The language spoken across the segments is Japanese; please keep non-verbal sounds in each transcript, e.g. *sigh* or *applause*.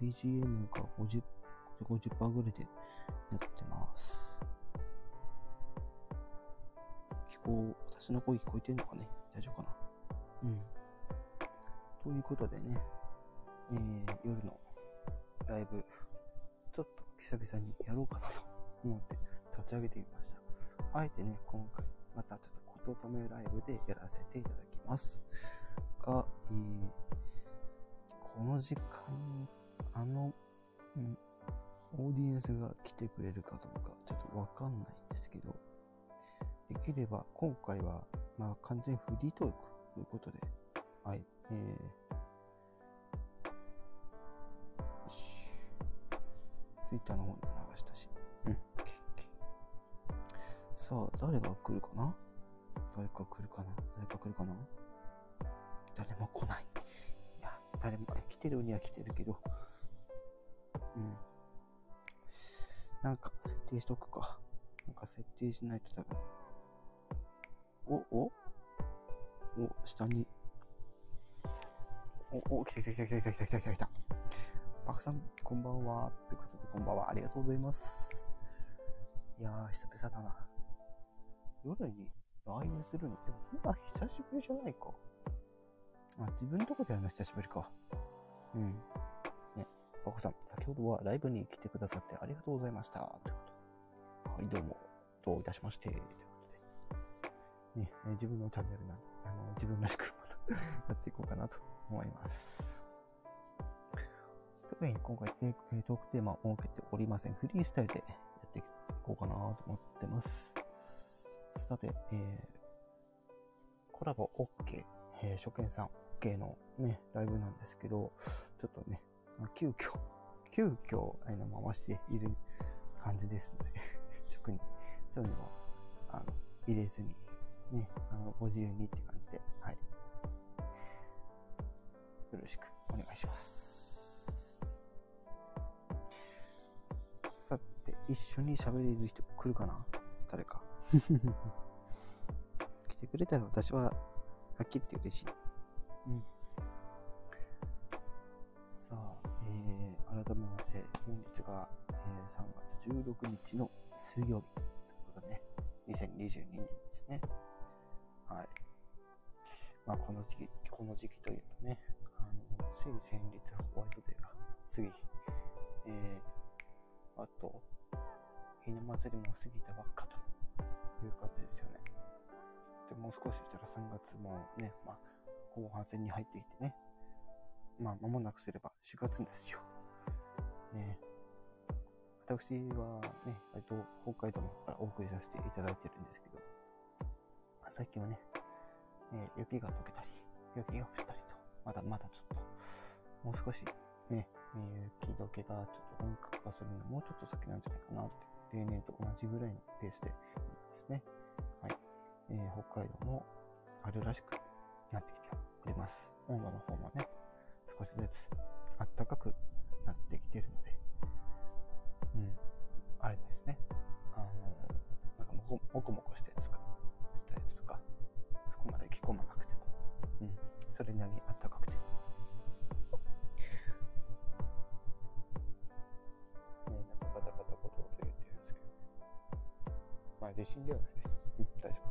BGM が50、50%ぐらいでやってます。聞こう、私の声聞こえてんのかね？大丈夫かな？うん。ということでね、えー、夜のライブ、ちょっと久々にやろうかなと思って立ち上げてみました。あえてね、今回、またちょっと言霊ライブでやらせていただきます。が、えー、この時間に、あの、うん、オーディエンスが来てくれるかどうか、ちょっとわかんないんですけど、できれば、今回は、まあ、完全フリートークということで、はい、えー、よし。ツイッターの方にも流したし。うん。さあ、誰が来るかな？誰か来るかな？誰か来るかな？誰も来ない。いや、誰も、え来てるには来てるけど、うん。なんか設定しとくか。なんか設定しないと多分。お、お？お、下に。お、お、来た来た来た来た来た来た来た来た。パクさん、こんばんは。ということで、こんばんは。ありがとうございます。いやー、久々だな。夜にライブするのでも、そんな久しぶりじゃないか。あ、自分のとこでやるの久しぶりか。うん。ね、パコさん、先ほどはライブに来てくださってありがとうございました。ということはい、どうも、どういたしまして。ということで。ね、え自分のチャンネルなんで、あの、自分らしくやっていこうかなと思います。特に今回テートークテーマを設けておりません。フリースタイルでやっていこうかなと思ってます。さて、えー、コラボ OK、えー、初見さん OK のね、ライブなんですけど、ちょっとね、急遽、急遽、あの、回している感じですので、*laughs* 特に、そういうのは、あの、入れずに、ね、あの、ご自由にって感じで、はい。よろしくお願いします。さて、一緒に喋れる人来るかな？誰か。*laughs* 来てくれたら私は、はっきり言って嬉しい。うん。が、えー、3月16日の水曜日ということでね、2022年ですね。はい。まあ、この時期、この時期というとね、あの、つい先日ホワイトデーが過ぎ、えー、あと、ひな祭りも過ぎたばっかという感じですよね。でもう少ししたら3月もね、まあ、後半戦に入ってきてね、まあ、間もなくすれば4月ですよ。ね私はね、割と北海道の方からお送りさせていただいてるんですけど、最近はね、えー雪が溶けたり、雪が降ったりと、まだまだちょっと、もう少しね、雪解けがちょっと本格化するのもうちょっと先なんじゃないかなって、例年と同じぐらいのペースでいいですね。はい。えー北海道も春らしくなってきております。温度の方もね、少しずつ暖かくなってきてるので、あれですね。あの、なんかもこもこもこしてつかしたやつとか、そこまで着込まなくても、うん、それなりに暖かくて。ね、なんかガタガタこと言ってるんですけど、まあ地震ではないです。うん、大丈夫。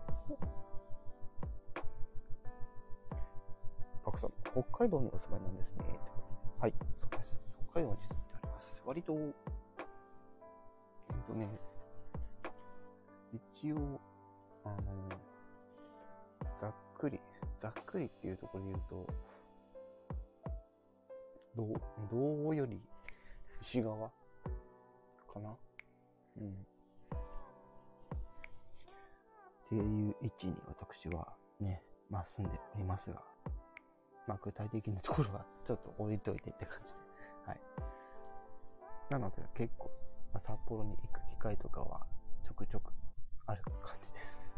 パクさん、北海道にお住まいなんですね。はい、そうです。北海道に住んでおります。割と、とね、一応、あの、ざっくり、ざっくりっていうところで言うと、道、道より西側かな？うん。っていう位置に私はね、まあ住んでおりますが、まあ具体的なところはちょっと置いといてって感じで、はい。なので結構、札幌に行く機会とかはちょくちょくある感じです。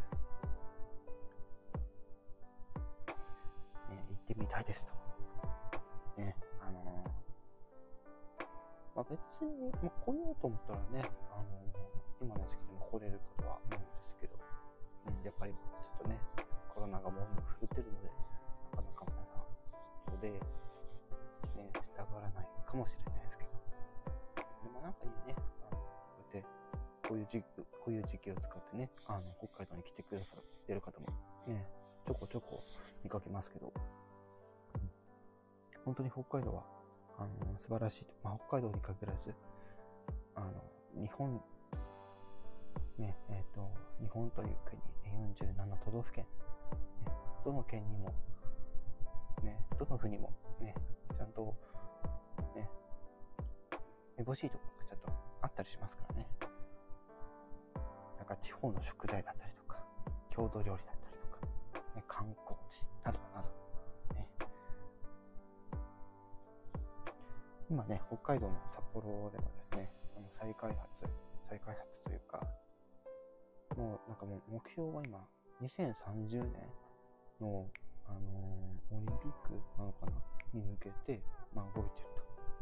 ね、行ってみたいですと。ね、あのーまあ別に、まあ、来ようと思ったらね、あのー今の時期でも来れるかとは思うんですけど、うん、やっぱりちょっとね、コロナがもう今振ってるので、なかなか皆さん、ここで、ね、従わないかもしれないですけど、中にね、あのこうやって、こういう時期、こういう時期を使ってね、あの、北海道に来てくださってる方も、ね、ちょこちょこ見かけますけど、本当に北海道は、あの、素晴らしい。まあ、北海道に限らず、あの、日本、ね、えっ、と、日本という国、47都道府県、ね、どの県にも、ね、どの国も、ね、ちゃんと、ね、めぼしいところがちゃんとあったりしますからね。か地方の食材だったりとか、郷土料理だったりとか、ね、観光地などなど、ね。今ね、北海道の札幌ではですね、あの再開発、再開発というか、もうなんかもう目標は今、2030年の、あのーオリンピックなのかな？に向けて、まあ、動いてる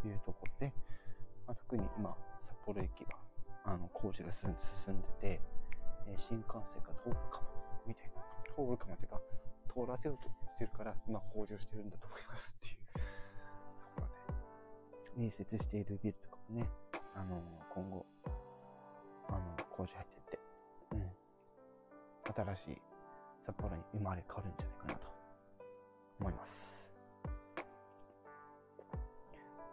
というところで、まあ、特に今、札幌駅はあの工事が進ん進んでて、え新幹線が通るかも、みたいな。通るかもっていうか、通らせようとしてるから、今工事をしてるんだと思いますっていう。ところで、隣接しているビルとかもね、あの今後、あの工事入ってって、うん、新しい札幌に生まれ変わるんじゃないかなと思います。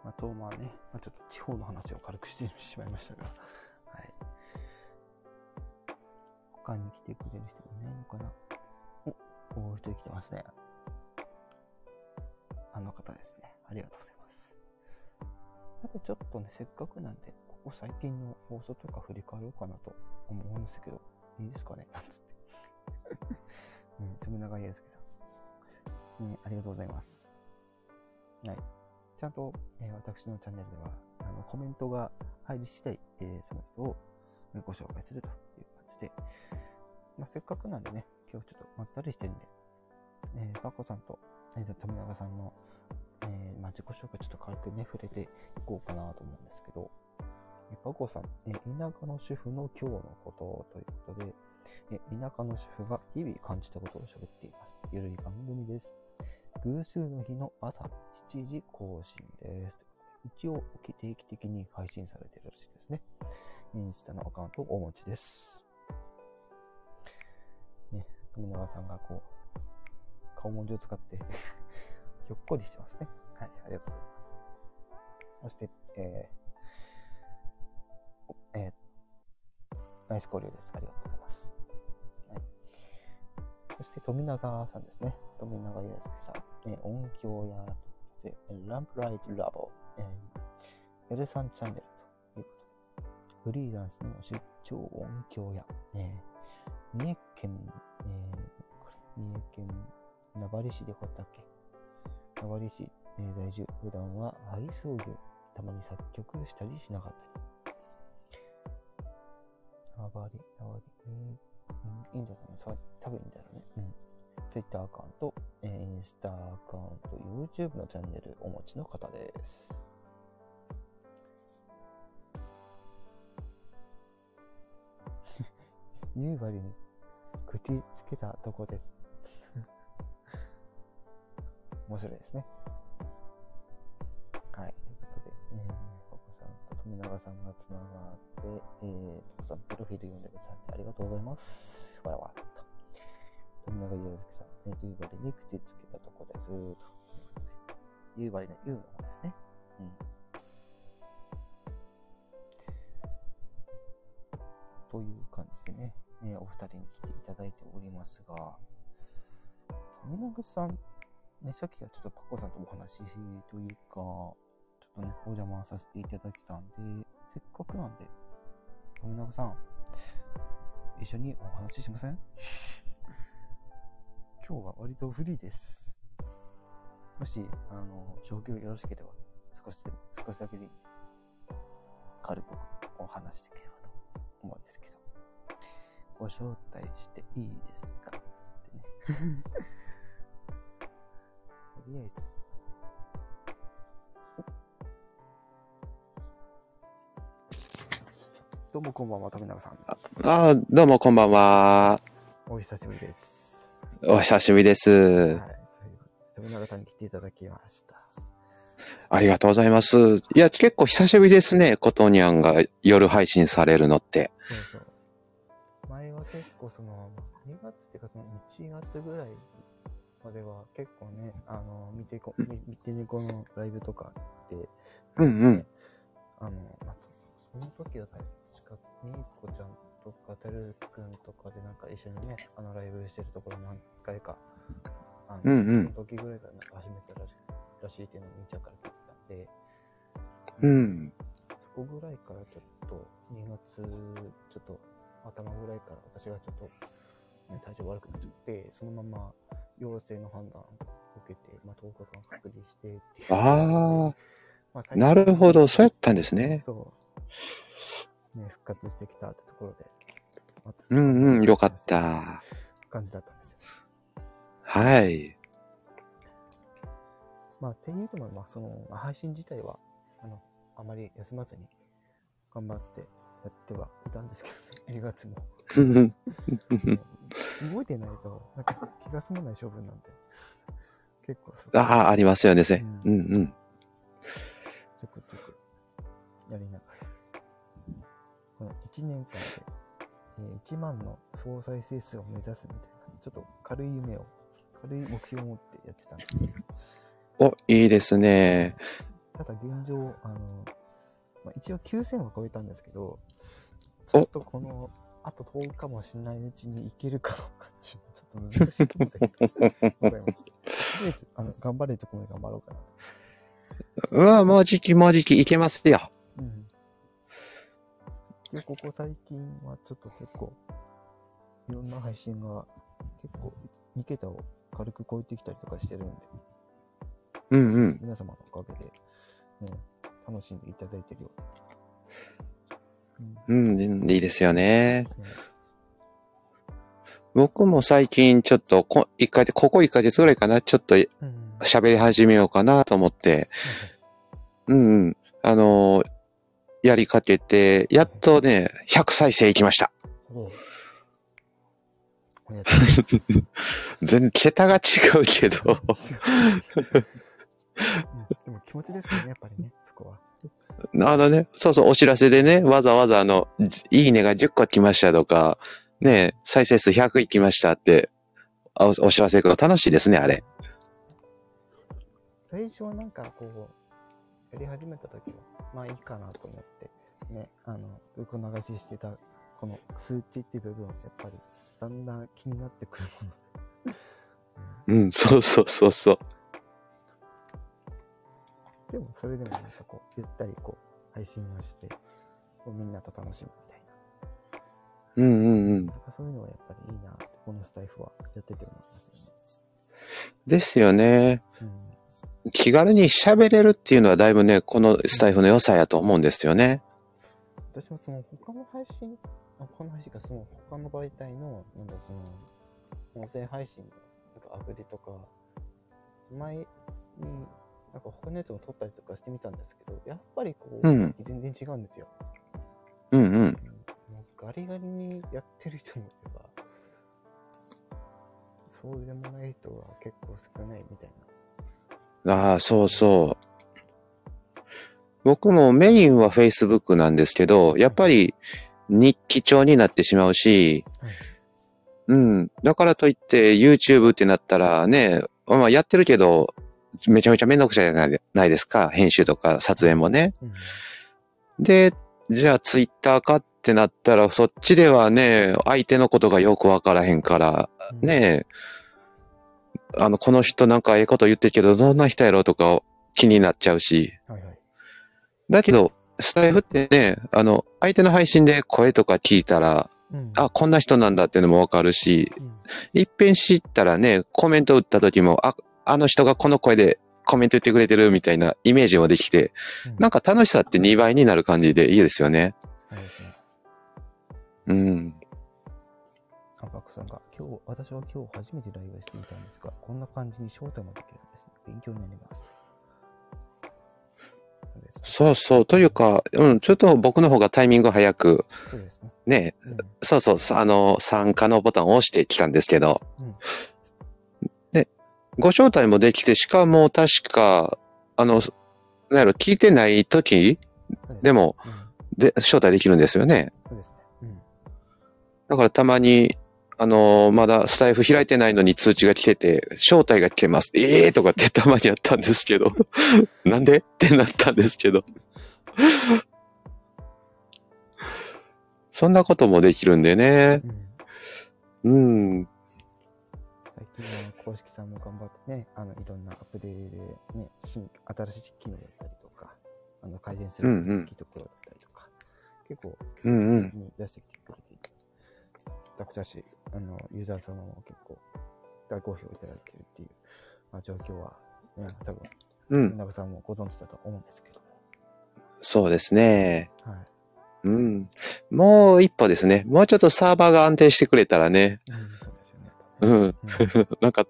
あと、まあね、まあ、ちょっと地方の話を軽くしてしまいましたが、はい。他に来てくれる人いないのかな？お、こういう人来てますね。あの方ですね。ありがとうございます。さて、ちょっとね、せっかくなんで、ここ最近の放送とか振り返ろうかなと思うんですけど、いいですかね？なんつって。*laughs* うん、富永祐介さん。ね、ありがとうございます。はい。ちゃんと、えー私のチャンネルでは、あの、コメントが入り次第、えーその人をご紹介するという感じで、まあ、せっかくなんでね、今日ちょっとまったりしてんで、えー、パコさんと、えー富永さんの、えーまあ、自己紹介ちょっと軽くね、触れていこうかなと思うんですけど、えーパコさん、え田舎の主婦の今日のことということで、え田舎の主婦が日々感じたことを喋っています。ゆるい番組です。偶数の日の朝7時更新です。一応定期的に配信されているらしいですね。インスタのアカウントをお持ちです。富永さんがこう、顔文字を使って *laughs* ひょっこりしてますね。はい、ありがとうございます。そして、えー、えー、ナイス交流です。ありがとうございます。はい、そして、富永さんですね。富永祐介さん。えー音響やで、ランプライトラボ、えー、L さんチャンネルということで、フリーランスの出張音響や、えー、三重県張市でこったっけ？名張市、えー在住、普段は配送業、たまに作曲したりしなかったり。名張、名張、えー、うんいいんだろうね。多分いいんだろうね。うん。Twitter アカウント、えーインスタアカウント、YouTube のチャンネルお持ちの方です。*laughs* 夕張に口つけたとこです。面白いですね。はい。ということで、えー、パコさんと富永さんがつながって、えー、パコさんプロフィール読んでくださってありがとうございます。わらわっと。富永祐介さん、えー、夕張に口つけたとこです。ということで、夕張の夕の方ですね。うん。という感じでね、えーお二人に来ていただいておりますが、富永さん、ね、さっきはちょっとパッコさんとお話しというか、ちょっとね、お邪魔させていただきたんで、せっかくなんで、富永さん、一緒にお話ししません？*laughs* 今日は割とフリーです。もし、あの、状況よろしければ、少し、少しだけでいいんで、軽くお話しできればと思うんですけど、ご招待していいですか？つってね。*laughs* とりあえず、どうもこんばんは、富永さん。あーどうもこんばんは。お久しぶりです。お久しぶりです。はい。富永さんに来ていただきました。ありがとうございます。いや、結構久しぶりですね、コトニャンが夜配信されるのって。そうそう。前は結構その、2月っていうかその1月ぐらいまでは結構ね、あの、見てこ、み見てねこのライブとかって、うんうん。あの、まあ、その時は確か、みーこちゃんとか、てるくんとかでなんか一緒にね、あのライブしてるところ何回か、あの、うんうんその時ぐらいからなんか始めたらしらしいっていうのをみーちゃんから聞いてたんで、うん。そこぐらいからちょっと、2月、ちょっと頭ぐらいから私がちょっと、ね、体調悪くなっちゃって、そのまま陽性の判断を受けて、まあ、10日間隔離してっていう。あまああ、なるほど、そうやったんですね。そう。ね、復活してきたってところで。またうんうん、よかっ。た。感じだったんですよ。はい。まあ、っていうのも、まあ、その、まあ配信自体は、あの、あまり休まずに頑張ってやってはいたんですけど、*laughs* 2月も。うん動いてないと、なんか気が済まない処分なんで、結構そう、ああ、ありますよね。せうん。うん。ちょくちょく。やりながら、この1年間で、えー1万の総再生数を目指すみたいな、ちょっと軽い夢を、軽い目標を持ってやってたんで。すけど、お、いいですね。ただ現状、あの、まあ、一応9000は超えたんですけど、ちょっとこの、あと10日もしないうちにいけるかどうかっていうのはちょっと難しいところでございまして。とりあえず、あの、頑張れるところまで頑張ろうかなと。うわ、もうじきもうじきいけますよ。うん。で、ここ最近はちょっと結構、いろんな配信が結構2桁を軽く超えてきたりとかしてるんで、うんうん。皆様のおかげで、ね、楽しんでいただいてるようで。うんうん、いいですよね。ね僕も最近ちょっとこ、一回で、ここ1ヶ月ぐらいかな、ちょっとうん。喋り始めようかなと思って、うんうん。あのーやりかけて、やっとね、100再生いきました。*laughs* 全然桁が違うけど。*laughs* うんでも気持ちですからね、やっぱりね、そこは。あのね、そうそう、お知らせでね、わざわざあの、じいいねが10個来ましたとか、ね、再生数100いきましたって、あおお知らせが楽しいですね、あれ。最初はなんかこう、やり始めた時は、まあいいかなと思って、ね、あの、横流ししてた、この数値っていう部分はやっぱり、だんだん気になってくるものうん、そうそうそうそう。でもそれでもなんかこう、ゆったりこう、配信をして、こうみんなと楽しむみたいうんうんうん。な。なんかそういうのはやっぱりいいなって、このスタイフはやってて思いますよね。ですよね。うん。気軽に喋れるっていうのはだいぶね、このスタイフの良さやと思うんですよね。私もその他の配信、あ他の配信か、その他の媒体の、なんだ、その、音声配信の、なんかアプリとか、前に、なんか他のやつも撮ったりとかしてみたんですけど、やっぱりこう、うん全然違うんですよ。うんうん。ガリガリにやってる人もいれば、そうでもない人は結構少ないみたいな。ああ、そうそう。僕もメインは Facebook なんですけど、やっぱり日記帳になってしまうし、はいうん。だからといって YouTube ってなったらね、まあやってるけど、めちゃめちゃめんどくさいじゃないですか。編集とか撮影もね。うん。で、じゃあ Twitter かってなったら、そっちではね、相手のことがよくわからへんから、うん。ねえ、あの、この人なんかええこと言ってるけど、どんな人やろうとか気になっちゃうし。はいはい。だけど、スタイフってね、あの、相手の配信で声とか聞いたら、うん。あ、こんな人なんだっていうのもわかるし、うん、一遍知ったらね、コメント打った時も、あ、あの人がこの声でコメント言ってくれてるみたいなイメージもできて、うんなんか楽しさって2倍になる感じでいいですよね。そうですね。うん。あ、バクさんが、今日、私は今日初めてライブしてみたんですが、こんな感じに招待もできるんですね。勉強になります。そう。そう。というか、うん、ちょっと僕の方がタイミング早く、そうですね。ね、うん。そうそう、あの、参加のボタンを押してきたんですけど、うんで、ご招待もできて、しかも確か、あの、なんやろ、聞いてない時でも、うんで、招待できるんですよね。そうですね。うん。だからたまに、あのーまだスタイフ開いてないのに通知が来てて、招待が来てます。ええー、とかってたまにあったんですけど、*laughs* なんで？ってなったんですけど。そんなこともできるんでね。うんうん。公式さんも頑張ってね、あの、いろんなアップデートでね、新、新しい機能だったりとか、あの、改善するうんうんべきところだったりとか、結構、積極的に出してきてくれていて、私たち、あの、ユーザー様も結構、大好評いただいてるっていう、まあ、状況は、ね、多分、うん。中さんもご存知だと思うんですけども、そうですね。はい。うん。もう一歩ですね。もうちょっとサーバーが安定してくれたらね。うん、そうん。うんなんか、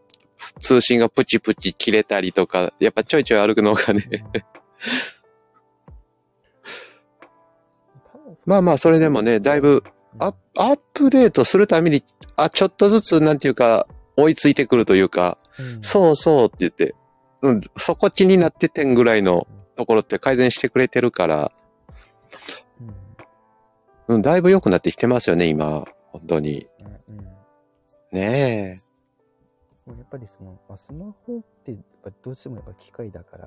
通信がプチプチ切れたりとか、やっぱちょいちょい歩くのがね。まあまあ、それでもね、だいぶ、アップアップデートするために、あ、ちょっとずつ、なんていうか、追いついてくるというか、うん、そうそうって言って、うん、そこ気になっててんぐらいのところって改善してくれてるから、うん。うん、だいぶ良くなってきてますよね、今。本当に。ねうん。ねやっぱりその、まあ、スマホってやっぱりどうしてもやっぱ機械だから、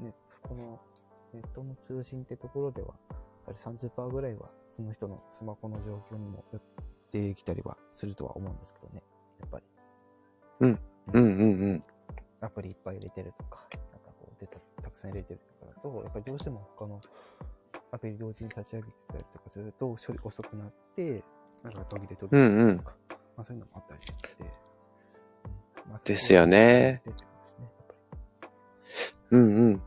ね、そこのネットの通信ってところでは、やっぱり30%ぐらいはその人のスマホの状況にもよってきたりはするとは思うんですけどね、やっぱり。え。うんうんうん。アプリいっぱい入れてるとか、なんかこうデータたくさん入れてるとかだと、やっぱりどうしても他のアプリ同時に立ち上げてたりとかすると、処理遅くなって、なんか途切れ途切れうんうんとか、まあそういうのもあったりしてまあですよね。うんうん。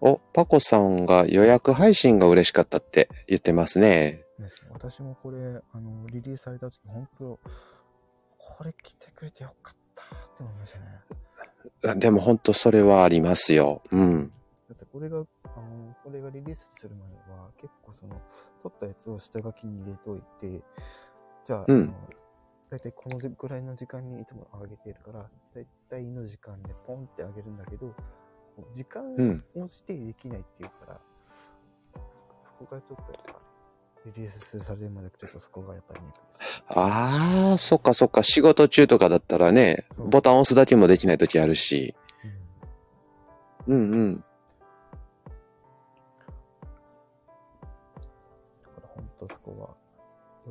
お、パコさんが予約配信が嬉しかったって言ってますね。私もこれ、あの、リリースされた時、本当これ来てくれてよかったって思いましたね。あでも本当それはありますよ。うん。だってこれが、あの、これがリリースする前は、結構その、撮ったやつを下書きに入れといて、じゃあ、うんあのだいたいこのぐらいの時間にいつも上げてるから、だいたいの時間でポンって上げるんだけど、時間うん。を指定できないっていうから、そこがちょっとやっぱ、リリースされるまでちょっとそこがやっぱりネックです。ああ、そっかそっか。仕事中とかだったらね、ボタン押すだけもできない時あるし。うんうんうん。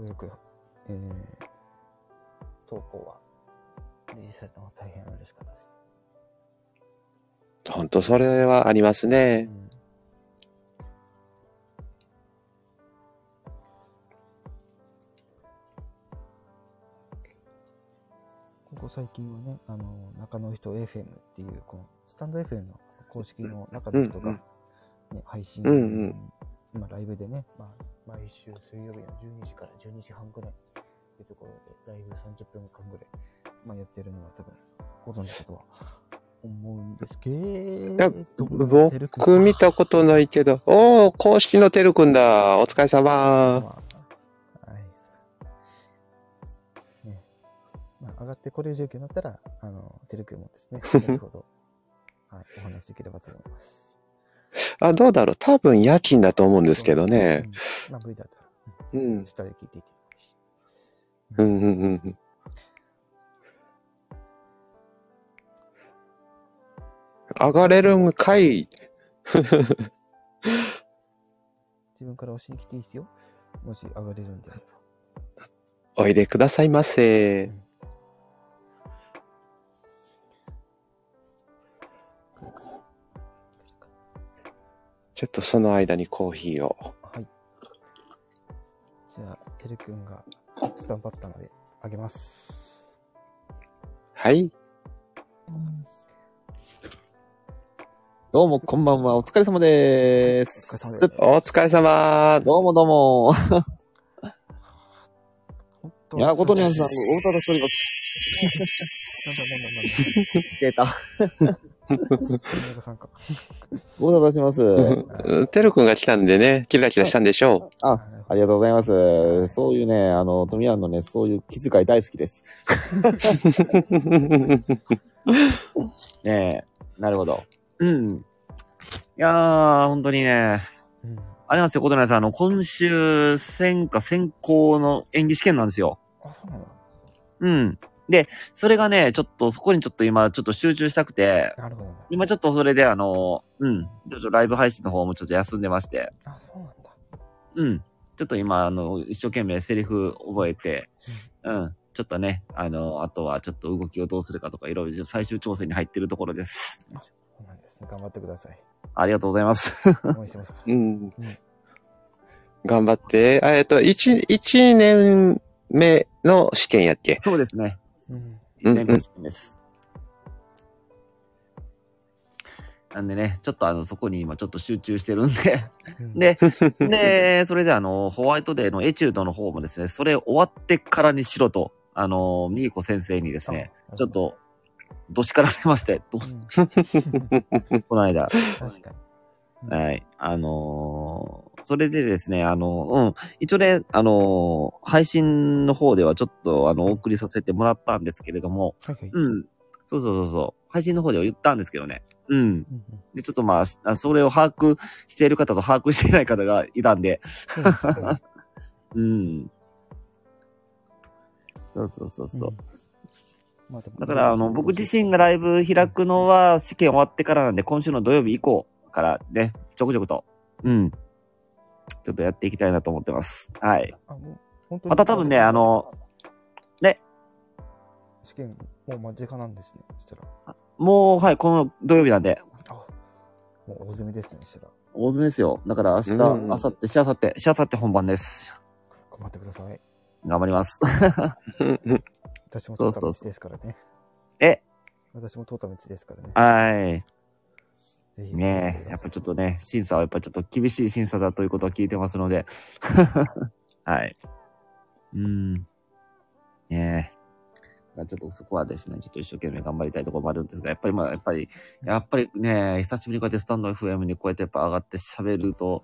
よく、えー、投稿はリリースされたのが大変嬉しかったです。本当それはありますね。うんここ最近はね、あの、中の人 FM っていう、このスタンド FM の公式の中の人が、うんね、配信、うんうん今ライブでね、まあ、毎週水曜日の12時から12時半ぐらいっていうところで、ライブ30分間ぐらい、まあ、やってるのは多分、ご存知だとは思うんですけやど、僕見たことないけど。おー、公式のてるくんだ。お疲れ様。はい。ね。まあ、上がってこれる状況になったら、あの、てるくんもですね、*laughs* 後ほど、はい、お話しできればと思います。あ、どうだろう。多分夜勤だと思うんですけどね。うん。まあ、無理だったら、ううんん。下で聞いてい。うん。うんうんうん。上がれるんかい。自分から押しに来ていいですよ。もし上がれるんであれば。おいでくださいませ。来ちょっとその間にコーヒーを。なはい。じゃあ、てるくんがスタンバったので、あげます。はい。どうも、こんばんは。お疲れ様でお疲れす。様ですお疲れ様。どうもどうも。いや、ことにゃんさん、お歌出しております。だなんだなんだなんだ消えた。*laughs* さんか。ご無沙汰します。うんてるくんが来たんでね、キラキラしたんでしょあ、ありがとうございます。そういうね、あの、富山のね、そういう気遣い大好きです。ねえ、なるほど。うん。いやー、本当にね、うん。あれなんですよ、ことないさん、あの、今週、専科専攻の演技試験なんですよ。あ、そうなんだ。うん。で、それがね、ちょっと、そこにちょっと今、ちょっと集中したくて、なるほどね。今ちょっとそれで、あの、うん、ちょっとライブ配信の方もちょっと休んでまして、あ、そうなんだ。うん。ちょっと今、あの、一生懸命セリフ覚えて、うん。ちょっとね、あの、あとはちょっと動きをどうするかとか、いろいろ最終調整に入ってるところです。そうなんですね。頑張ってください。ありがとうございます。応援してますかう。うん。頑張って。あえっと、一、一年目の試験やっけ？そうですね。ら。うん。うです。なんでね、ちょっとあの、そこに今ちょっと集中してるんで、うん、で、で、それであの、ホワイトデーのエチュードの方もですね、それ終わってからにしろと、あの、ミーコ先生にですね、あちょっ、と、どしかられまして、どうん *laughs* この間、確かに。はい。あのーそれでですね、あの、うん。一応ね、あのー配信の方ではちょっと、あの、お送りさせてもらったんですけれども、はいはい。うん。そうそうそうそう。配信の方では言ったんですけどね。うん。で、ちょっとまあそれを把握している方と把握していない方がいたんで、そ *laughs* うん。そうそうそうそう。うんだから、あの、僕自身がライブ開くのは試験終わってからなんで、今週の土曜日以降からね、ちょくちょくと、うん。ちょっとやっていきたいなと思ってます。はい。あ、もう、本当にまた多分ねあの、ね。試験、もう間近なんですね。そしたら。もう、はい、この土曜日なんで、あ、もう大詰めですね。そしたら。大詰めですよ。だから明日、うん明後日、しあさって、しあさって本番です。頑張ってください。頑張ります。*laughs* 私もそうそう通った道ですからね。え、私も通った道ですからね。はい。ねえ、やっぱちょっとね、審査はやっぱちょっと厳しい審査だということは聞いてますので。*laughs* はい。うん。ねえ。ちょっとそこはですね、ちょっと一生懸命頑張りたいところもあるんですが、やっぱりまあ、やっぱり、やっぱりね、久しぶりにこうやってスタンド FM にこうやってやっぱ上がって喋ると、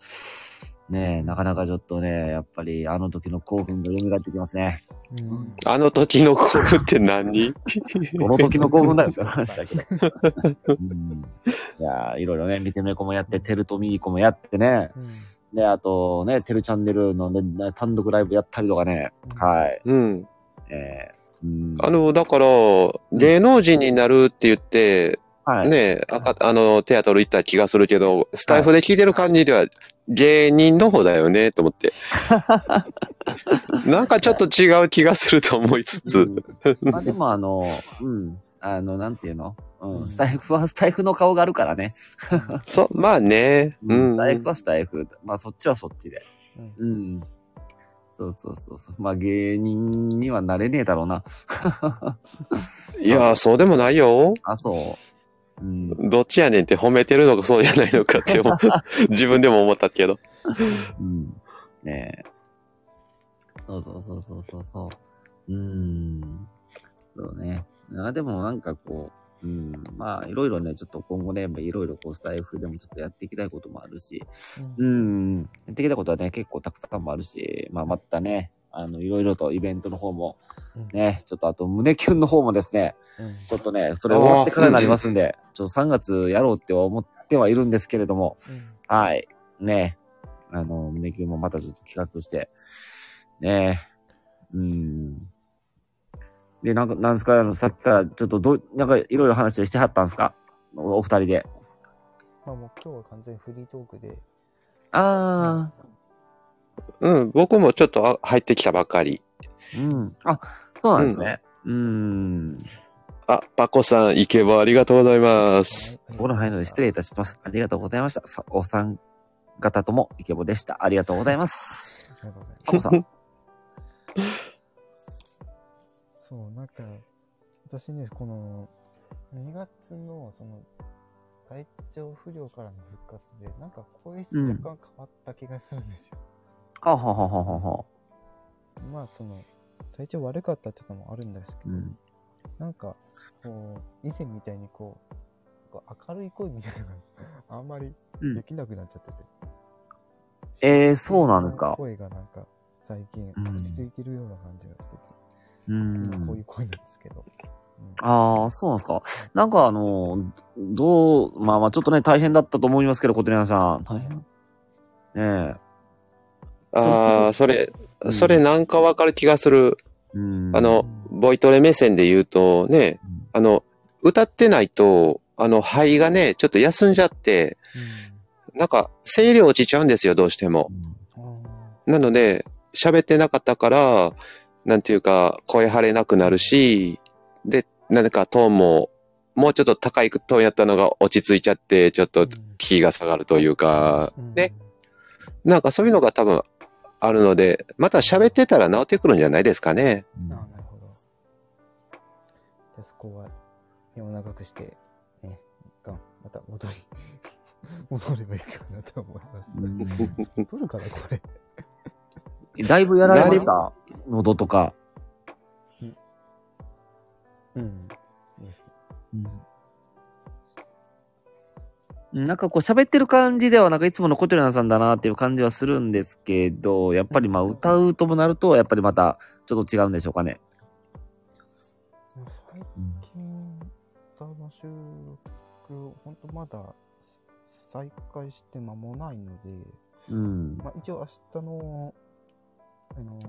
ねえ、なかなかちょっとね、やっぱりあの時の興奮が蘇ってきますね。うん。あの時の興奮って何？*laughs* この時の興奮だよって話だけど。*laughs* うん、いやーいろいろね、見てめこもやって、テルとミーコもやってね。うんで、あとね、テルチャンネルのね、単独ライブやったりとかね。はい。うん。えーうん、あの、だから、芸能人になるって言って、はい。ね、あかあの、テアトル行った気がするけど、スタイフで聞いてる感じでは、芸人の方だよね、と思って。*laughs* なんかちょっと違う気がすると思いつつ。うんまあでもあの、うん。あの、なんていうの？ううんん。スタイフはスタイフの顔があるからね。そう、まあね。うん。スタイフはスタイフ。まあそっちはそっちで。うんうん。そうそうそうそう。まあ芸人にはなれねえだろうな。いや、そうでもないよ。あ、そう。うん。どっちやねんって褒めてるのかそうじゃないのかって思う *laughs* 自分でも思ったけど。うん。ねえ。そうそうそうそうそうそう。うーん。そうね。あでもなんかこう、うん。まあいろいろね、ちょっと今後ね、いろいろこうスタイフでもちょっとやっていきたいこともあるし、うん。やっていきたいことはね、結構たくさんもあるし、まあまたね、あの、いろいろとイベントの方も、ね、ちょっとあと胸キュンの方もですね、うん。ちょっとね、それ終わってからになりますんで、ちょっと3月やろうっては思ってはいるんですけれども、はい。ね。あの、胸キュンもまたちょっと企画して、ね。うん。で、なんか、なんですか、あの、さっきからちょっとど、なんかいろいろ話してはったんですか？おお二人で。まあもう今日は完全にフリートークで、あうん、僕もちょっとあ入ってきたばっかり。ー、うん。あ、そうなんですね。うん。あ、パコさん、イケボありがとうございます。はいこので失礼いたします。ありがとうございました。さお三方ともイケボでした。ありがとうございます。ありがとうございますパコさん。*laughs* そう、なんか、私ね、この、2月の、その、体調不良からの復活で、なんか声質若干変わった気がするんですよ。あははははは。まあ、その、体調悪かったってのもあるんですけど、うん。なんか、こう、以前みたいにこう、か明るい声みたいなのがあんまりうんできなくなっちゃってて。えー、そうなんですか？声がなんか最近うん落ち着いてるような感じがしてて、う今こういん。う声なんですけど。うんああ、そうなんですか？なんかあの、どう、まあまあちょっとね、大変だったと思いますけど、小寺さん。大変ねえ。ああ、それう、んそれなんかわかる気がする。うん。あの、ボイトレ目線で言うとね、うん、あの、歌ってないと、あの、肺がね、ちょっと休んじゃって、なんか、声量落ちちゃうんですよ、どうしても。うん。なので、喋ってなかったから、なんていうか、声張れなくなるし、で、なんかトーンも、もうちょっと高いトーンやったのが落ち着いちゃって、ちょっとキーが下がるというか、うんね。なんかそういうのが多分あるので、また喋ってたら治ってくるんじゃないですかね。うんああ、なるほど。じゃあそこは、手を長くして、ね、がんまた戻り、*laughs* 戻ればいいかなと思います。うん取るかな、これ。だいぶやられました？喉とか。うん。うんなんかこう喋ってる感じではなんかいつものコテランさんだなっていう感じはするんですけど、やっぱりまあ歌うともなるとやっぱりまたちょっと違うんでしょうかね。最近、歌の収録、本当まだ再開して間もないので、うん。まあ、一応明日の、あの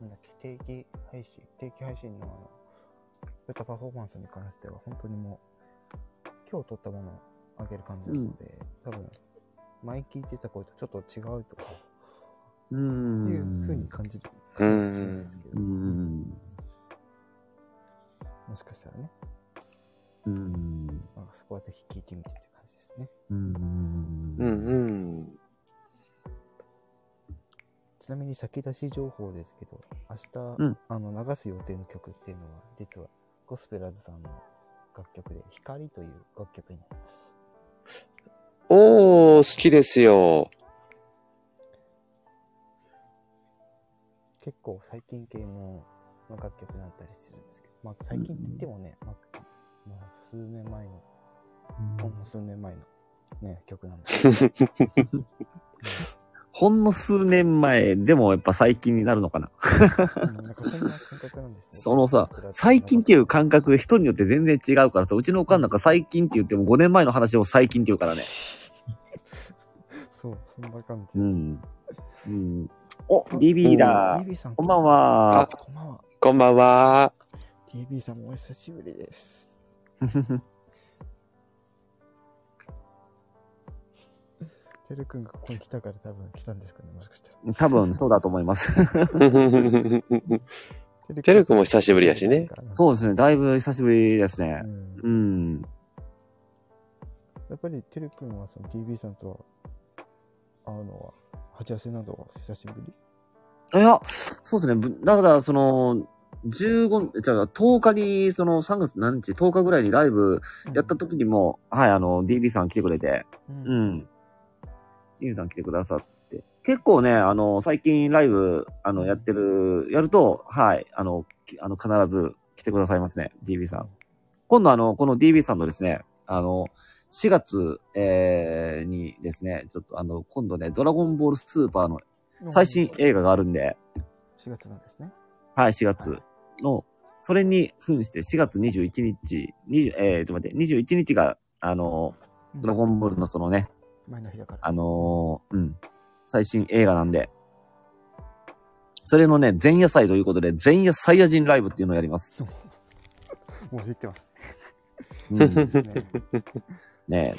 なんだっけ、定期配信、定期配信の、歌パフォーマンスに関しては、本当にもう、今日撮ったものをあげる感じなので、多分、前聞いてた声とちょっと違うとう。いうん風に感じるかもしれないですけうど、ん。もしかしたらね、うん。まあ、そこはぜひ聞いてみてって感じですね。うん。うんうん。ちなみに先出し情報ですけど、明日、うんあの流す予定の曲っていうのは、実はゴスペラーズさんの楽曲で、光という楽曲になります。おー、好きですよ。結構最近系のまあ楽曲だったりするんですけど、まあ最近って言ってもね、まあ、まあ、数年前の、ほんの数年前のね、曲なんですけど、*laughs* ほんの数年前でもやっぱ最近になるのかな。そのさ、最近っていう感覚人によって全然違うからさ、うちのおかんなんか最近って言っても5年前の話を最近って言うからね。*laughs* そう、そんな感じです。うん。うん。お、DB だ。DB さん、こんばんは。こんばんは。こんばんは。DB さんもお久しぶりです。*laughs* てるくんがここに来たから多分来たんですかね、もしかしたら。多分そうだと思います。てるくんも久しぶりやしね。そうですね。だいぶ久しぶりですねう。んうん。やっぱりてるくんはその DB さんとは会うのは、鉢合わせなどは久しぶり？いや、そうですね。ぶだから、その、15、じゃあ10日に、その3月何日、10日ぐらいにライブやった時にも、はい、あの、DB さん来てくれて、うんう。ん。DB さん来てくださって。結構ね、あの、最近ライブ、あの、やってる、やると、はい、あの、きあの、必ず来てくださいますね、DB さん。今度あの、この DB さんのですね、あの、4月、えー、にですね、ちょっとあの、今度ね、ドラゴンボールスーパーの最新映画があるんで、4月なんですね。はい、4月の、それに扮して4月21日、20えー、ちょっと待って、21日が、あの、うんドラゴンボールのそのね、前の日だから。あのーうん、最新映画なんで、それのね、前夜祭ということで、前夜サイヤ人ライブっていうのをやります。もう知ってます。うん、ですね。ね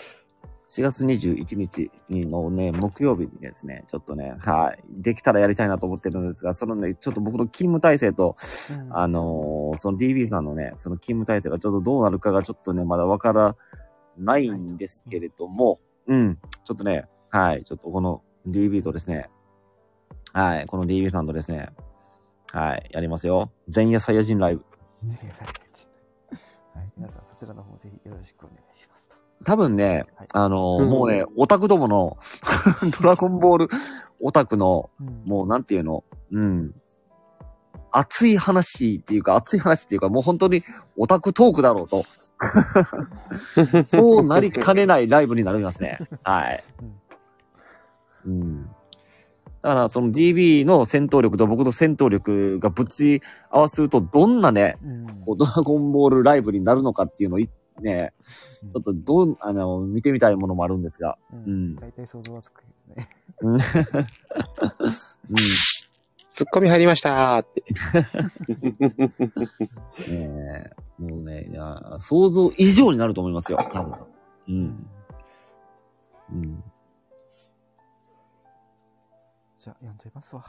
4月21日のね、木曜日にですね、ちょっとね、はい、できたらやりたいなと思ってるんですが、そのね、ちょっと僕の勤務体制と、うんあのーその DB さんのね、その勤務体制がちょっとどうなるかがちょっとね、まだわからないんですけれども、うん、ちょっとね、はい、ちょっとこの DB とですね、はい、この DB さんとですね、はい、やりますよ。前夜サイヤ人ライブ。ぜひ最近はい、皆さんそちらの方ぜひよろしくお願いしますと。多分ねはい、あのーうん。もうね、オタクどもの、*laughs* ドラゴンボールオタクの、うん。もうなんていうの、うん。熱い話っていうか、熱い話っていうか、もう本当にオタクトークだろうと *laughs* そうなりかねないライブになりますね。はい。うん。だから、その DB の戦闘力と僕の戦闘力がぶち合わせると、どんなね、うん。こうドラゴンボールライブになるのかっていうのをい、ね、ちょっとどう、あの、見てみたいものもあるんですが。ううんん。大体想像はつくけどね。うん。*laughs* うん。ツッコミ入りましたーって。*laughs* ねえもうね、いや、想像以上になると思いますよ、多分。うん。うん。じゃあ、読んじゃいますわ。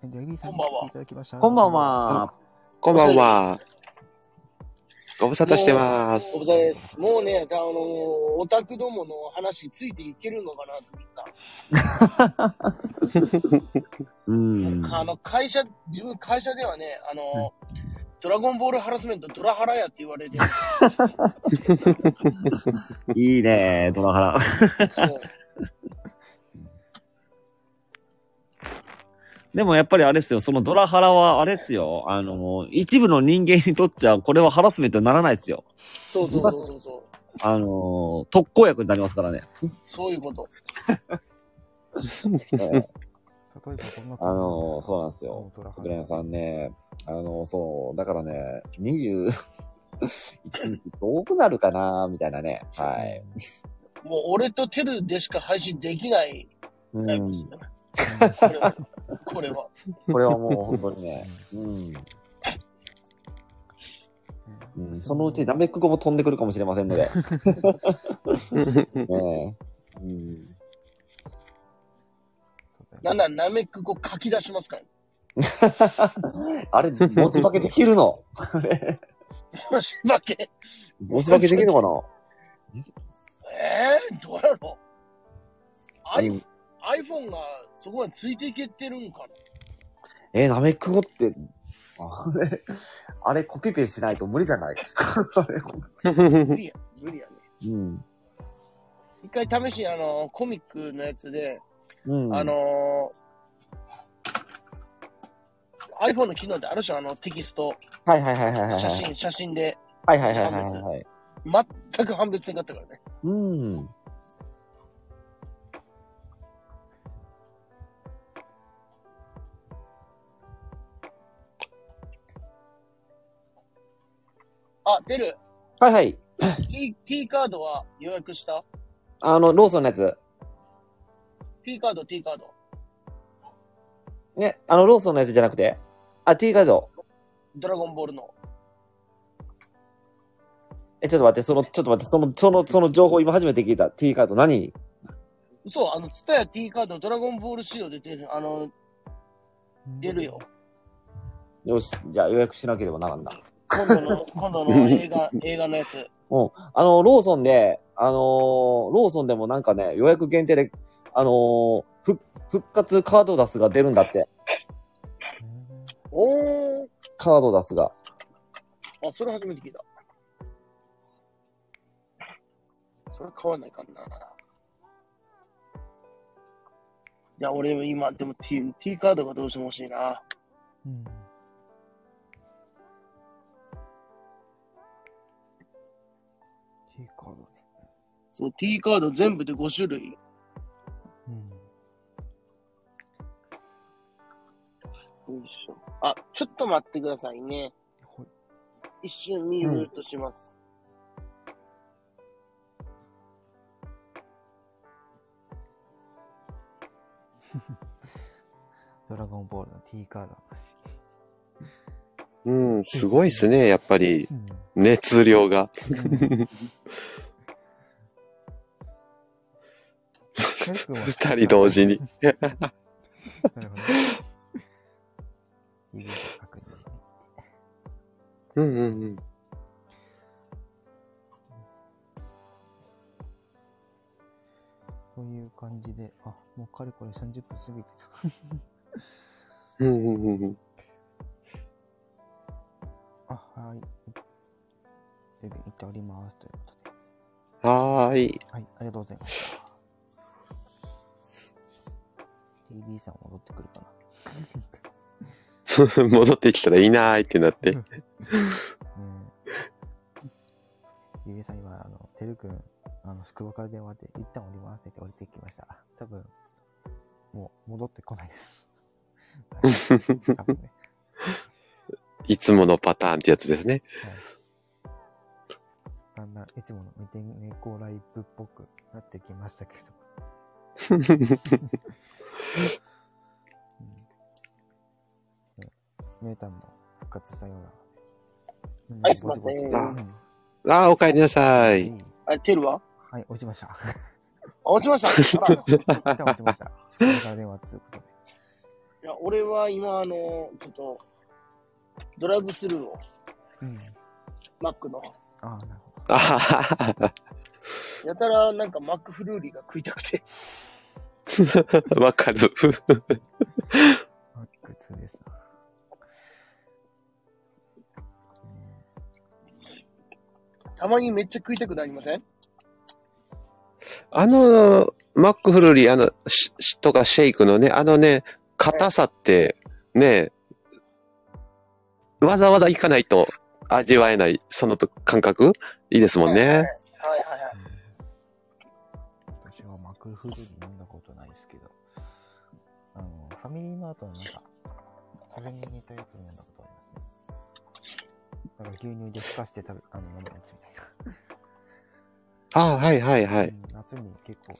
こんばんは来ていただきました。こんばんは。こんばんは。ご無沙汰してますご。無沙汰です。もうね、あのオタクどもの話ついていけるのかなと思った。*laughs* うん。あの、会社、自分会社ではね、あの、ドラゴンボールハラスメント、ドラハラやって言われてる。*laughs* いいね、ドラハラ。そう。でもやっぱりあれですよ、そのドラハラはあれですよ、あの、一部の人間にとっちゃ、これはハラスメントにならないですよ。そうそうそうそうそう。あの、特効薬になりますからね。そういうこと。*laughs* ええ例えばこんな感じあの、そうなんですよ。ドラハブレンさんね、あの、そう、だからね、21日どうなるかな、みたいなね。はい。。もう俺とテルでしか配信できないうんライブです。ね。これは。これは。これはもう本当にね、うん。うん、そのうちナメック語も飛んでくるかもしれませんので。*laughs* ねえ。うん。なんだ、ナメックこう書き出しますから。*laughs* あれ、持ち化けできるの？もしばけ？持ち化けできるのかな？えー、どうやろう。iPhone がそこまでついていけてるんかな？えー、ナメック語って、あれ、あれコピペしないと無理じゃない？無理や、無理やね。うん。一回試しにあの、コミックのやつで、うん。あのー、iPhone の機能であるでしょ？あのテキスト、はいはいはいはいはい。写真、写真で、はいはいはいはいはいはい。全く判別せんかったからね。うん。あ、出る。はいはい。T, T カードは予約した？あの、ローソンのやつ。?T カード、T カード。ね、あの、ローソンのやつじゃなくて？あ、T カード。ドラゴンボールの。え、ちょっと待って、その、ちょっと待って、その、その、その情報今初めて聞いた。T カード何？そう、あの、ツタヤ T カード、ドラゴンボール仕様で出る、あの、出るよ。よし、じゃあ予約しなければならんな。今度の、今度の映画、*laughs* 映画のやつ。うん。あの、ローソンで、あのーローソンでもなんかね、予約限定で、あのーふ復活カードダスが出るんだって。おー。カードダスが。あ、それ初めて聞いた。それ買わないかんな。いや、俺今、でも T, T カードがどうしても欲しいな。うん。そう、T カード全部で5種類。うん。よいしょ。あ、ちょっと待ってくださいね。ほい。一瞬ミュートします。*laughs* ドラゴンボールの T カードの話。うん、すごいっすね、やっぱり、うん。熱量が。*laughs* 二人同時に。なるほど。指で確認して。うん。うんうん。こういう感じで、あ、もうかれこれ30分過ぎてた。うんうん。うんうん。あ、はい。レビュー行っております。ということで。はーい。はい、ありがとうございました。TB さん戻ってくるかな。*laughs* 戻ってきたらいないってなって。*laughs* ゆびさん今、あの、てるくん、あの、宿場から電話で、一旦降りますって言って降りてきました。多分、もう戻ってこないです。は *laughs* い多分ね。いつものパターンってやつですね。はい。だんだん、いつもの見て猫ライブっぽくなってきましたけど。うん。ねメータンも復活したようなので。みん。はいすいません。ぼちぼちうん。ああ、お帰りなさい。あ、テルははい、落ちました。あ落ちました。あらい一旦落ちました。宿場から電話っつうことで。や、俺は今、あの、ちょっと、ドライブスルーを、うん。マックの、ああ、なるほど。あはははやたらなんかマックフルーリーが食いたくて、*laughs* わかる。マック2ですたまにめっちゃ食いたくなりません？あの、マックフルーリー、あの、ししとかシェイクのね、あのね、硬さって、ね、わざわざ行かないと味わえない、そのと感覚？いいですもんね。はいはいはい。私はマクフルーリー飲んだことないですけど、あの、ファミリーマートのなんか、それに似たやつ飲んだことありますね。だから牛乳でふかして食べ、あの、飲むやつみたいな。ああ、はいはいはい。うん夏に結構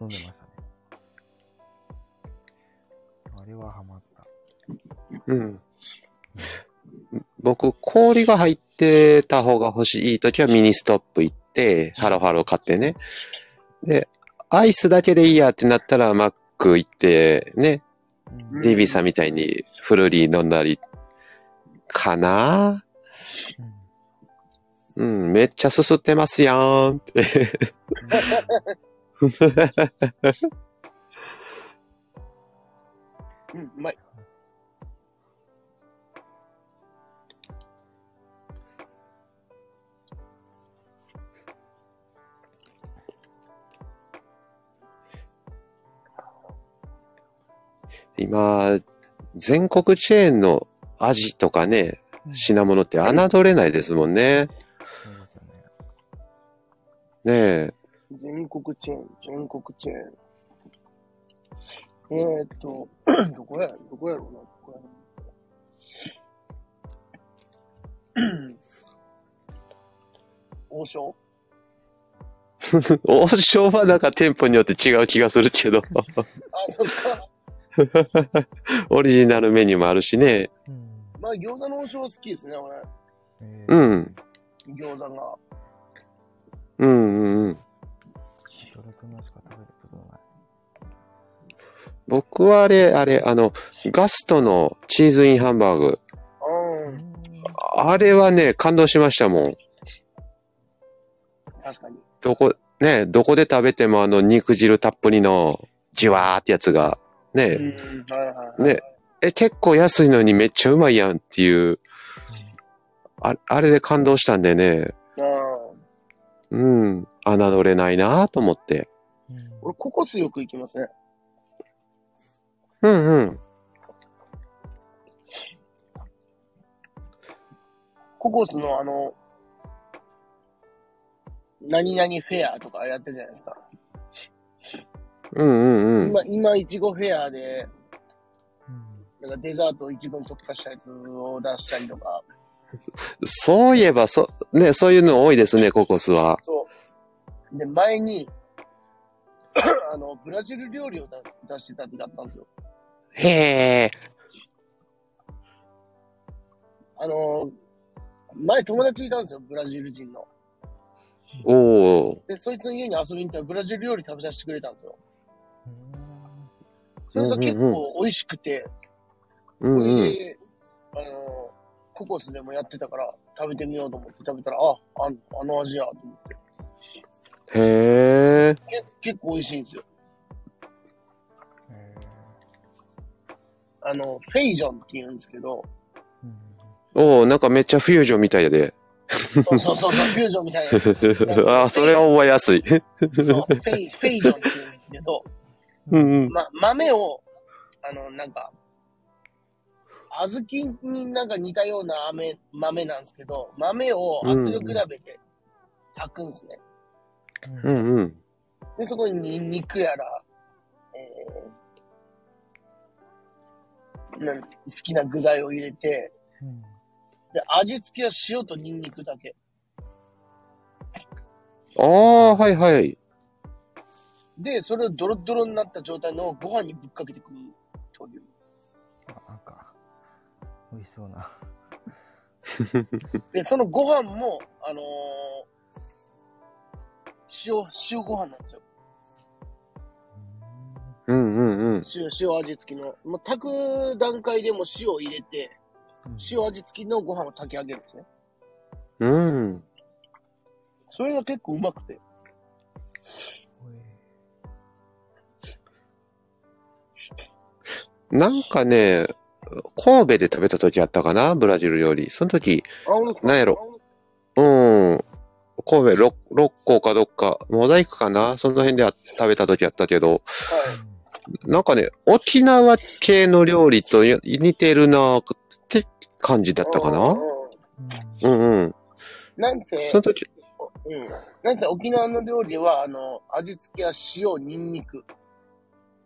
飲んでましたね。あれはハマった。うん。僕、氷が入ってた方が欲しい時はミニストップ行って、ハロハロ買ってね。で、アイスだけでいいやってなったらマック行って、ね、うんデイビーさんみたいにフルーリー飲んだり、かなうんうん、めっちゃすすってますやんって。*laughs* うん、うまい。今、全国チェーンの味とかね、品物って侮れないですもんね。そうですよね。ねえ。全国チェーン、全国チェーン。えーっと、*clears throat* どこや、どこやろうな、どこやろう。*clears throat* 王将？*laughs* 王将はなんか店舗によって違う気がするけど、あ、そうか。*laughs* オリジナルメニューもあるしね。うん。まあ、餃子の王将好きですね、俺。えー、うん。餃子が。うんうんうん。それとのしか食べたことない。僕はあれ、あれ、あの、ガストのチーズインハンバーグ。うん、あれはね、感動しましたもん。確かに。どこ、ね、どこで食べてもあの肉汁たっぷりのじわーってやつが、うね、ん、はいはいはい。ね、え、結構安いのにめっちゃうまいやんっていう、ああれで感動したんでね、うん、侮れないなと思って。うん俺、ココスよく行きますね。うんうん。ココスのあの、何々フェアとかやってるじゃないですか。うんうんうん。今、今、いちごフェアで、うんなんかデザートをいちごに特化したやつを出したりとか、そういえば、そ、ね、そういうの多いですね、ココスは。そう。で、前に、*coughs* あの、ブラジル料理を出出してた時あったんですよ。へえ。あの、前友達いたんですよ、ブラジル人の。おー。で、そいつの家に遊びに行ったらブラジル料理食べさせてくれたんですよ。うんそれが結構美味しくて、うんうん。で、あの、ココスでもやってたから食べてみようと思って食べたら、あ、ああの味やと思って。へえ。け結構美味しいんですよ。えあの、フェイジョンって言うんですけど、おー、なんかめっちゃフュージョンみたいやで。そうそうそうそう、フュージョンみたいな。そう、あー、それは覚えやすい。フェイ、フェイジョンって言うんですけど、うんうん。ま、豆を、あの、なんか、小豆になんか似たような豆豆なんですけど、豆を圧力鍋で炊くんですね。ううんんうん。で、そこにニンニクやら、えー、なん好きな具材を入れて、うんで、味付けは塩とニンニクだけ。ああ、はいはい。で、それをドロッドロになった状態のご飯にぶっかけてくるという。あなんか、美味しそうな。*laughs* で、そのご飯も、あのー塩、塩ご飯なんですよ。うんうんうん。塩、塩味付きの。もう炊く段階でも塩を入れて、うん塩味付きのご飯を炊き上げるんですね。うん。それが結構うまくて。なんかね、神戸で食べた時あったかな？ブラジル料理。その時、なんやろ？うん。神戸六六甲かどっか、モザイクかな？その辺であ食べた時あったけど、はい。なんかね、沖縄系の料理と似てるなって感じだったかな？うんうんうん。なんせその、時、うん。なんせ沖縄の料理は、あの、味付けは塩、ニンニク。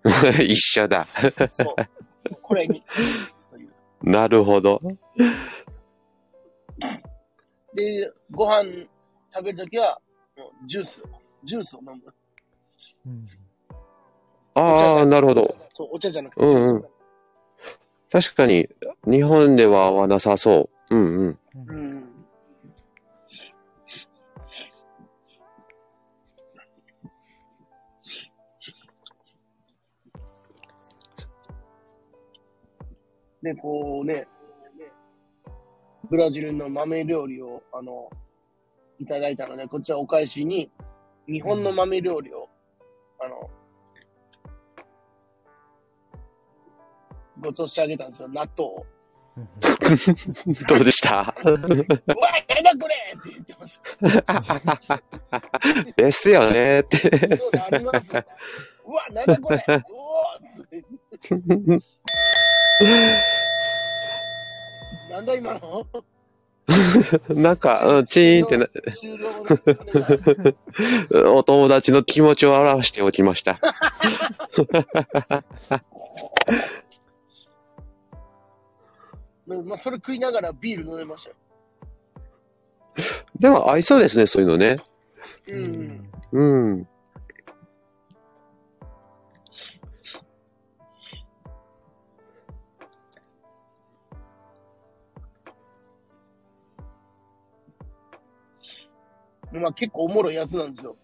*laughs* 一緒だ。そう。これに。*laughs* なるほど。で、ご飯食べるときは、ジュース。ジュースを飲む。うんああ、なるほど。そう、お茶じゃなくて。うんうん確かに、日本では合わなさそう。うんうん。うん。で、こうね、ブラジルの豆料理を、あの、いただいたので、こっちはお返しに、日本の豆料理を、あの、ご馳走してあげたんですよ、納豆を。う *laughs* んどうでした？うわ、なんだこれって言ってました。*laughs* ですよねって。そうであります。うわ、なんだこれうおーってなんだ今の？なんか、うん、チーンってな、お友達の気持ちを表しておきました。*laughs* まあ、それ食いながらビール飲めましたよ。でも合いそうですね、そういうのね。うん。うん。まあ結構おもろいやつなんですよ。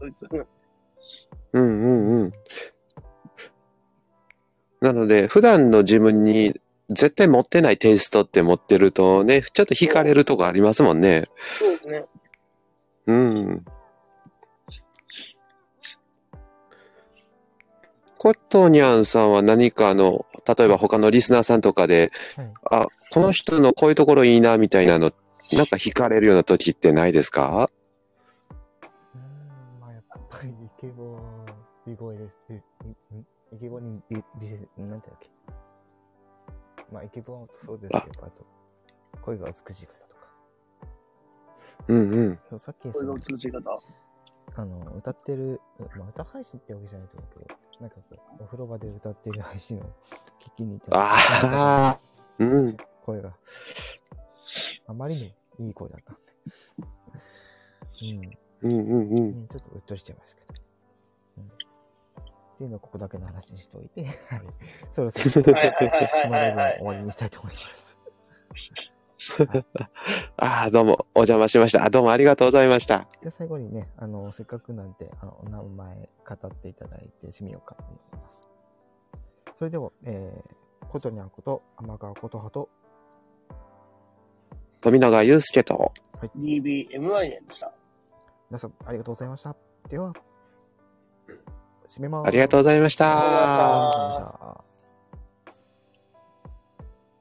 そいつ。うんうんうん。なので、普段の自分に絶対持ってないテイストって持ってるとね、ちょっと惹かれるとこありますもんね。そうですね。うん。コットニャンさんは何かあの、例えば他のリスナーさんとかで、はいあ、この人のこういうところいいなみたいなの、なんか惹かれるような時ってないですか？うーん、まあやっぱりイケボ美声です。イケボに美美声、なんてだっけ？まあイケボはそうですけど、あと、声が美しい方とか。うんうん。さっきこれが美しい方。あの、歌ってる、まあ歌配信ってわけじゃないと思うけど、なんかこう、お風呂場で歌ってる配信を *laughs* 聞きに行ったらああ、うん。声が、あまりにいい声だったんで。うん。うんうんうん。うん、ちょっとうっとりしちゃいますけど。うん、っていうのをここだけの話にしておいて、*laughs* はい。そろそろ、このライブは終わりにしたいと思います。*laughs* ああ、どうも、お邪魔しました。あどうもありがとうございました。で、最後にね、あの、せっかくなんで、あの、お名前語っていただいて締めようかと思います。それでは、えー、ことにゃんこと、天川ことはと、富永祐介と、DBMI でした。皆さんありがとうございました。では、締めます。ありがとうございましたありがとうございました。